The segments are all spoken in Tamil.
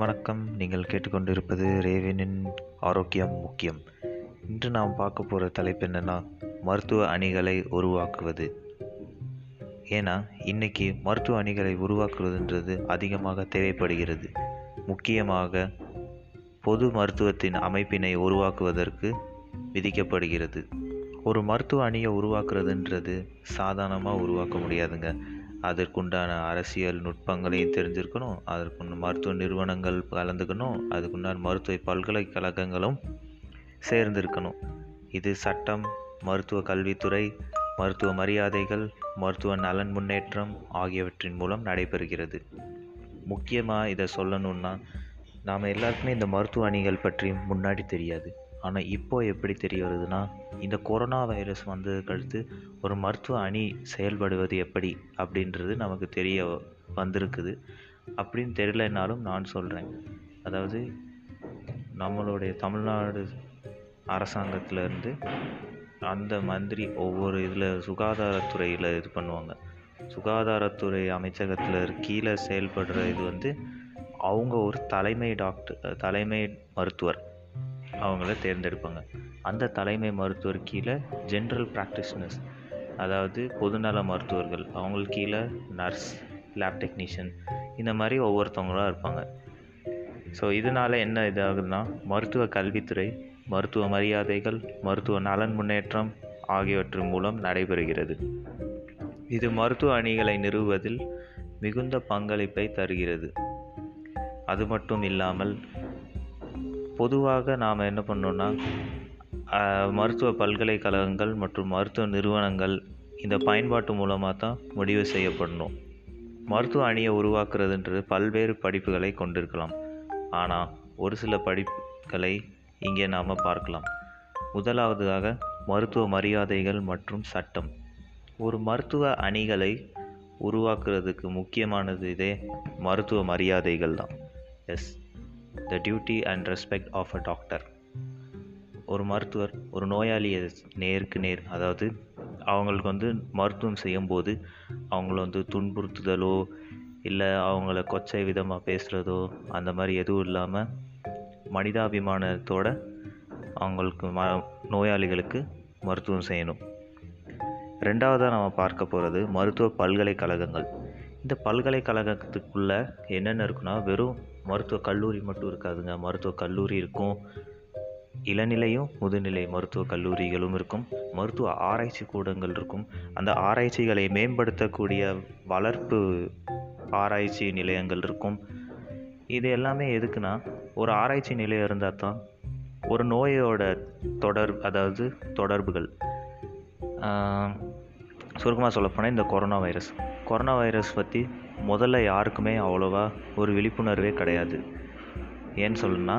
வணக்கம். நீங்கள் கேட்டுக்கொண்டிருப்பது ரேவினின் ஆரோக்கியம் முக்கியம். இன்று நாம் பார்க்க போகிற தலைப்பு என்னென்னா மருத்துவ அணிகளை உருவாக்குவது. ஏன்னா இன்றைக்கி மருத்துவ அணிகளை உருவாக்குவதுன்றது அதிகமாக தேவைப்படுகிறது. முக்கியமாக பொது மருத்துவத்தின் அமைப்பினை உருவாக்குவதற்கு விதிக்கப்படுகிறது. ஒரு மருத்துவ அணியை உருவாக்குறதுன்றது சாதாரணமாக உருவாக்க முடியாதுங்க. அதற்குண்டான அரசியல் நுட்பங்களையும் தெரிஞ்சிருக்கணும். அதற்குண்டான மருத்துவ நிறுவனங்கள் கலந்துக்கணும். அதுக்குண்டான மருத்துவ பல்கலைக்கழகங்களும் சேர்ந்திருக்கணும். இது சட்டம் மருத்துவ கல்வித்துறை மருத்துவ மரியாதைகள் மருத்துவ நலன் முன்னேற்றம் ஆகியவற்றின் மூலம் நடைபெறுகிறது. முக்கியமாக இதை சொல்லணுன்னா நாம் எல்லாருக்குமே இந்த மருத்துவ அணிகள் பற்றி முன்னாடி தெரியாது. ஆனால் இப்போ எப்படி தெரிய வருதுன்னா இந்த கொரோனா வைரஸ் வந்ததுக்கு அடுத்து ஒரு மருத்துவ அணி செயல்படுவது எப்படி அப்படின்றது நமக்கு தெரிய வந்திருக்குது. அப்படின்னு தெரியலனாலும் நான் சொல்கிறேன் அதாவது நம்மளுடைய தமிழ்நாடு அரசாங்கத்திலேருந்து அந்த மந்திரி ஒவ்வொரு இதில் சுகாதாரத்துறையில் இது பண்ணுவாங்க. சுகாதாரத்துறை அமைச்சகத்தில் கீழே செயல்படுற இது வந்து அவங்க ஒரு தலைமை டாக்டர் தலைமை மருத்துவர். அவங்கள தேர்ந்தெடுப்பாங்க. அந்த தலைமை மருத்துவர் கீழே ஜென்ரல் ப்ராக்டிஷனர்ஸ் அதாவது பொதுநல மருத்துவர்கள் அவங்களுக்கு கீழே நர்ஸ் லேப் டெக்னீஷியன் இந்த மாதிரி ஒவ்வொருத்தவங்களாக இருப்பாங்க. ஸோ இதனால் என்ன இதாகுதுன்னா மருத்துவ கல்வித்துறை மருத்துவ மரியாதைகள் மருத்துவ நலன் முன்னேற்றம் ஆகியவற்றின் மூலம் நடைபெறுகிறது. இது மருத்துவ அணிகளை நிறுவுவதில் மிகுந்த பங்களிப்பை தருகிறது. அது மட்டும் இல்லாமல் பொதுவாக நாம் என்ன பண்ணோன்னா மருத்துவ பல்கலைக்கழகங்கள் மற்றும் மருத்துவ நிறுவனங்கள் இந்த பயன்பாட்டு மூலமாக தான் முடிவு செய்யப்படணும். மருத்துவ அணியை உருவாக்குறதுன்றது பல்வேறு படிப்புகளை கொண்டிருக்கலாம். ஆனால் ஒரு சில படிப்புகளை இங்கே நாம் பார்க்கலாம். முதலாவதாக மருத்துவ மரியாதைகள் மற்றும் சட்டம். ஒரு மருத்துவ அணிகளை உருவாக்குறதுக்கு முக்கியமானது இதே மருத்துவ மரியாதைகள் தான். Yes. The duty and respect of a doctor ஒரு மருத்துவர் ஒரு நோயாளியை நேருக்கு நேர் அதாவது அவங்களுக்கு வந்து மருத்துவம் செய்யும்போது அவங்கள வந்து துன்புறுத்துதலோ இல்லை அவங்கள கொச்சை விதமாக பேசுகிறதோ அந்த மாதிரி எதுவும் இல்லாமல் மனிதாபிமானத்தோட அவங்களுக்கு ம நோயாளிகளுக்கு மருத்துவம் செய்யணும். ரெண்டாவதாக நம்ம பார்க்க போகிறது மருத்துவ பல்கலைக்கழகங்கள். இந்த பல்கலைக்கழகத்துக்குள்ளே என்னென்ன இருக்குன்னா வெறும் மருத்துவ கல்லூரி மட்டும் இருக்காதுங்க. மருத்துவ கல்லூரி இருக்கும். இளநிலையும் முதுநிலை மருத்துவ கல்லூரிகளும் இருக்கும். மருத்துவ ஆராய்ச்சி கூடங்கள் இருக்கும். அந்த ஆராய்ச்சிகளை மேம்படுத்தக்கூடிய வளர்ப்பு ஆராய்ச்சி நிலையங்கள் இருக்கும். இது எல்லாமே எதுக்குன்னா ஒரு ஆராய்ச்சி நிலையம் இருந்தால் தான் ஒரு நோயோட தொடர் அதாவது தொடர்புகள். சுருக்கமாக சொல்லப்போனால் இந்த கொரோனா வைரஸ். கொரோனா வைரஸ் பற்றி முதல்ல யாருக்குமே அவ்வளோவா ஒரு விழிப்புணர்வே கிடையாது. ஏன்னு சொல்லணும்னா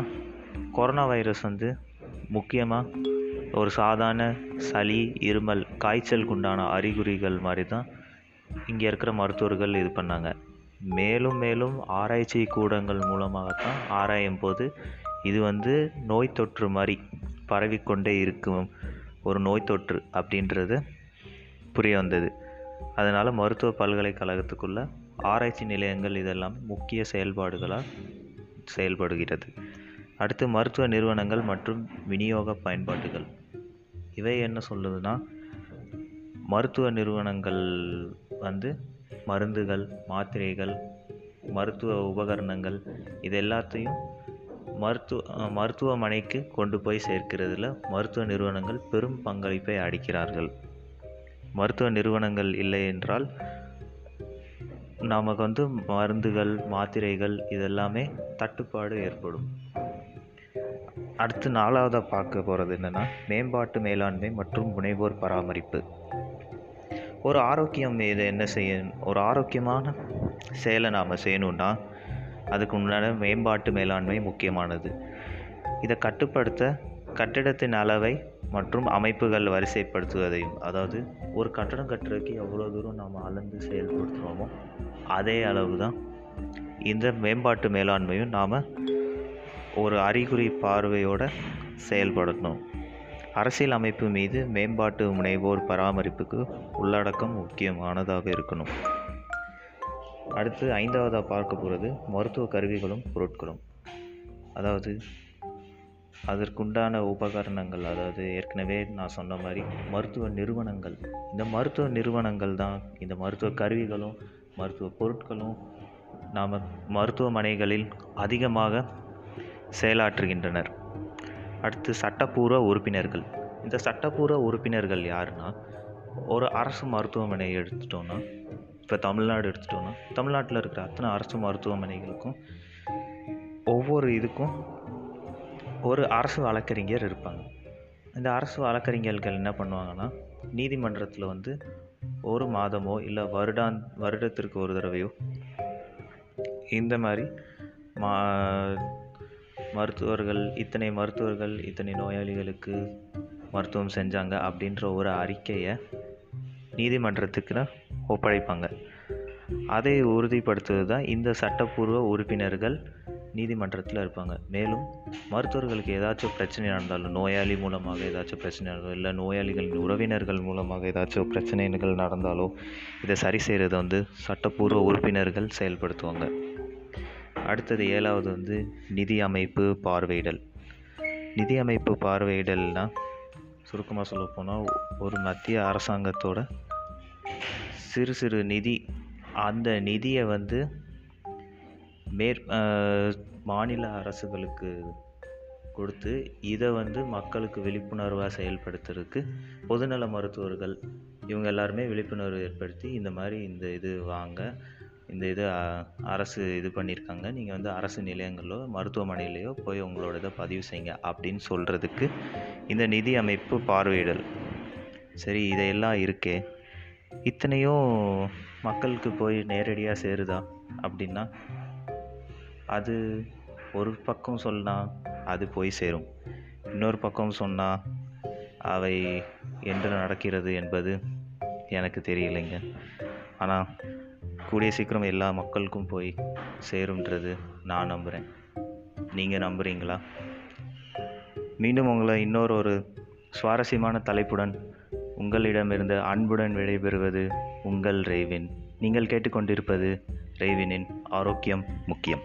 கொரோனா வைரஸ் வந்து முக்கியமாக ஒரு சாதாரண சளி இருமல் காய்ச்சலுக்கு உண்டான அறிகுறிகள் மாதிரி தான் இங்கே இருக்கிற மருத்துவர்கள் இது பண்ணாங்க. மேலும் மேலும் ஆராய்ச்சி கூடங்கள் மூலமாகத்தான் ஆராயும் போது இது வந்து நோய் தொற்று மாதிரி பரவிக்கொண்டே இருக்கும். ஒரு நோய் தொற்று அப்படின்றது புரிய வந்தது. அதனால் மருத்துவ பல்கலைக்கழகத்துக்குள்ளே ஆராய்ச்சி நிலையங்கள் இதெல்லாம் முக்கிய செயல்பாடுகளாக செயல்படுகிறது. அடுத்து மருத்துவ நிறுவனங்கள் மற்றும் விநியோக பயன்பாடுகள். இவை என்ன சொல்லுதுன்னா மருத்துவ நிறுவனங்கள் வந்து மருந்துகள் மாத்திரைகள் மருத்துவ உபகரணங்கள் இது எல்லாத்தையும் மருத்துவ மருத்துவமனைக்கு கொண்டு போய் சேர்க்கிறதுல மருத்துவ நிறுவனங்கள் பெரும் பங்களிப்பை அளிக்கிறார்கள். மருத்துவ நிறுவனங்கள் இல்லை என்றால் நமக்கு வந்து மருந்துகள் மாத்திரைகள் இதெல்லாமே தட்டுப்பாடு ஏற்படும். அடுத்து நாலாவதாக பார்க்க போகிறது என்னென்னா மேம்பாட்டு மேலாண்மை மற்றும் முனைவோர் பராமரிப்பு. ஒரு ஆரோக்கியம் இது என்ன செய்ய ஒரு ஆரோக்கியமான செயலை நாம் செய்யணுன்னா அதுக்கு உண்டான மேம்பாட்டு மேலாண்மை முக்கியமானது. இதை கட்டுப்படுத்த கட்டிடத்தின் அளவை மற்றும் அமைப்புகள் வரிசைப்படுத்துவதையும் அதாவது ஒரு கட்டடம் கட்டுறதுக்கு எவ்வளோ தூரம் நாம் அளந்து செயல்படுத்துகிறோமோ அதே அளவு தான் இந்த மேம்பாட்டு மேலாண்மையும் நாம் ஒரு அறிகுறி பார்வையோடு செயல்படணும். அரசியல் அமைப்பு மீது மேம்பாட்டு முனைவோர் பராமரிப்புக்கு உள்ளடக்கம் முக்கியமானதாக இருக்கணும். அடுத்து ஐந்தாவதாக பார்க்க போகிறது மருத்துவ கருவிகளும் பொருட்களும். அதாவது அதற்குண்டான உபகரணங்கள் அதாவது ஏற்கனவே நான் சொன்ன மாதிரி மருத்துவ நிறுவனங்கள். இந்த மருத்துவ நிறுவனங்கள் தான் இந்த மருத்துவ கருவிகளும் மருத்துவ பொருட்களும் நாம் மருத்துவமனைகளில் அதிகமாக செயலாற்றுகின்றனர். அடுத்து சட்டப்பூர்வ உறுப்பினர்கள். இந்த சட்டப்பூர்வ உறுப்பினர்கள் யாருன்னா ஒரு அரசு மருத்துவமனை எடுத்துட்டோன்னா இப்போ தமிழ்நாடு எடுத்துட்டோன்னா தமிழ்நாட்டில் இருக்கிற அத்தனை அரசு மருத்துவமனைகளுக்கும் ஒவ்வொரு இதுக்கும் ஒரு அரசு வழக்கறிஞர் இருப்பாங்க. இந்த அரசு வழக்கறிஞர்கள் என்ன பண்ணுவாங்கன்னா நீதிமன்றத்தில் வந்து ஒரு மாதமோ இல்லை வருடாந் வருடத்திற்கு ஒரு தடவையோ? இந்த மாதிரி மா மருத்துவர்கள் இத்தனை மருத்துவர்கள் இத்தனை நோயாளிகளுக்கு மருத்துவம் செஞ்சாங்க அப்படின்ற ஒரு அறிக்கையை நீதிமன்றத்துக்கு ஒப்படைப்பாங்க. அதை உறுதிப்படுத்துவது தான் இந்த சட்டப்பூர்வ உறுப்பினர்கள் நீதிமன்றத்தில் இருப்பாங்க. மேலும் மருத்துவர்களுக்கு ஏதாச்சும் பிரச்சனை நடந்தாலும் நோயாளி மூலமாக ஏதாச்சும் பிரச்சனை நடந்தாலும் இல்லை நோயாளிகளின் உறவினர்கள் மூலமாக ஏதாச்சும் பிரச்சனைகள் நடந்தாலோ இதை சரி செய்கிறது வந்து சட்டப்பூர்வ உறுப்பினர்கள் செயல்படுத்துவாங்க. அடுத்தது ஏழாவது வந்து நிதி அமைப்பு பார்வையிடல். நிதி அமைப்பு பார்வையிடல்னால் சுருக்கமாக சொல்லப்போனால் ஒரு மத்திய அரசாங்கத்தோட சிறு சிறு நிதி அந்த நிதியை வந்து மேற் மாநில அரசுகளுக்கு கொடுத்து இதை வந்து மக்களுக்கு விழிப்புணர்வாக செயல்படுத்துறதுக்கு பொதுநல மருத்துவர்கள் இவங்க எல்லாருமே விழிப்புணர்வு ஏற்படுத்தி இந்த மாதிரி இந்த இது வாங்க இந்த இது அரசு இது பண்ணியிருக்காங்க. நீங்கள் வந்து அரசு நிலையங்களோ மருத்துவமனையிலையோ போய் உங்களோட இதை பதிவு செய்யுங்க அப்படின்னு சொல்கிறதுக்கு இந்த நிதி அமைப்பு பார்வையிடல். சரி இதையெல்லாம் இருக்கே. இத்தனையும் மக்களுக்கு போய் நேரடியாக சேருதா அப்படின்னா அது ஒரு பக்கம் சொன்னால் அது போய் சேரும். இன்னொரு பக்கம் சொன்னால் அவை என்று நடக்கிறது என்பது எனக்கு தெரியலைங்க. ஆனால் கூடிய சீக்கிரம் எல்லா மக்களுக்கும் போய் சேரும்ன்றது நான் நம்புகிறேன் நீங்கள் நம்புகிறீங்களா மீண்டும் உங்களை இன்னொரு ஒரு சுவாரஸ்யமான தலைப்புடன் உங்களிடமிருந்து அன்புடன் விடைபெறுவது உங்கள் ரேவின். நீங்கள் கேட்டுக்கொண்டிருப்பது ரேவினின் ஆரோக்கியம் முக்கியம்.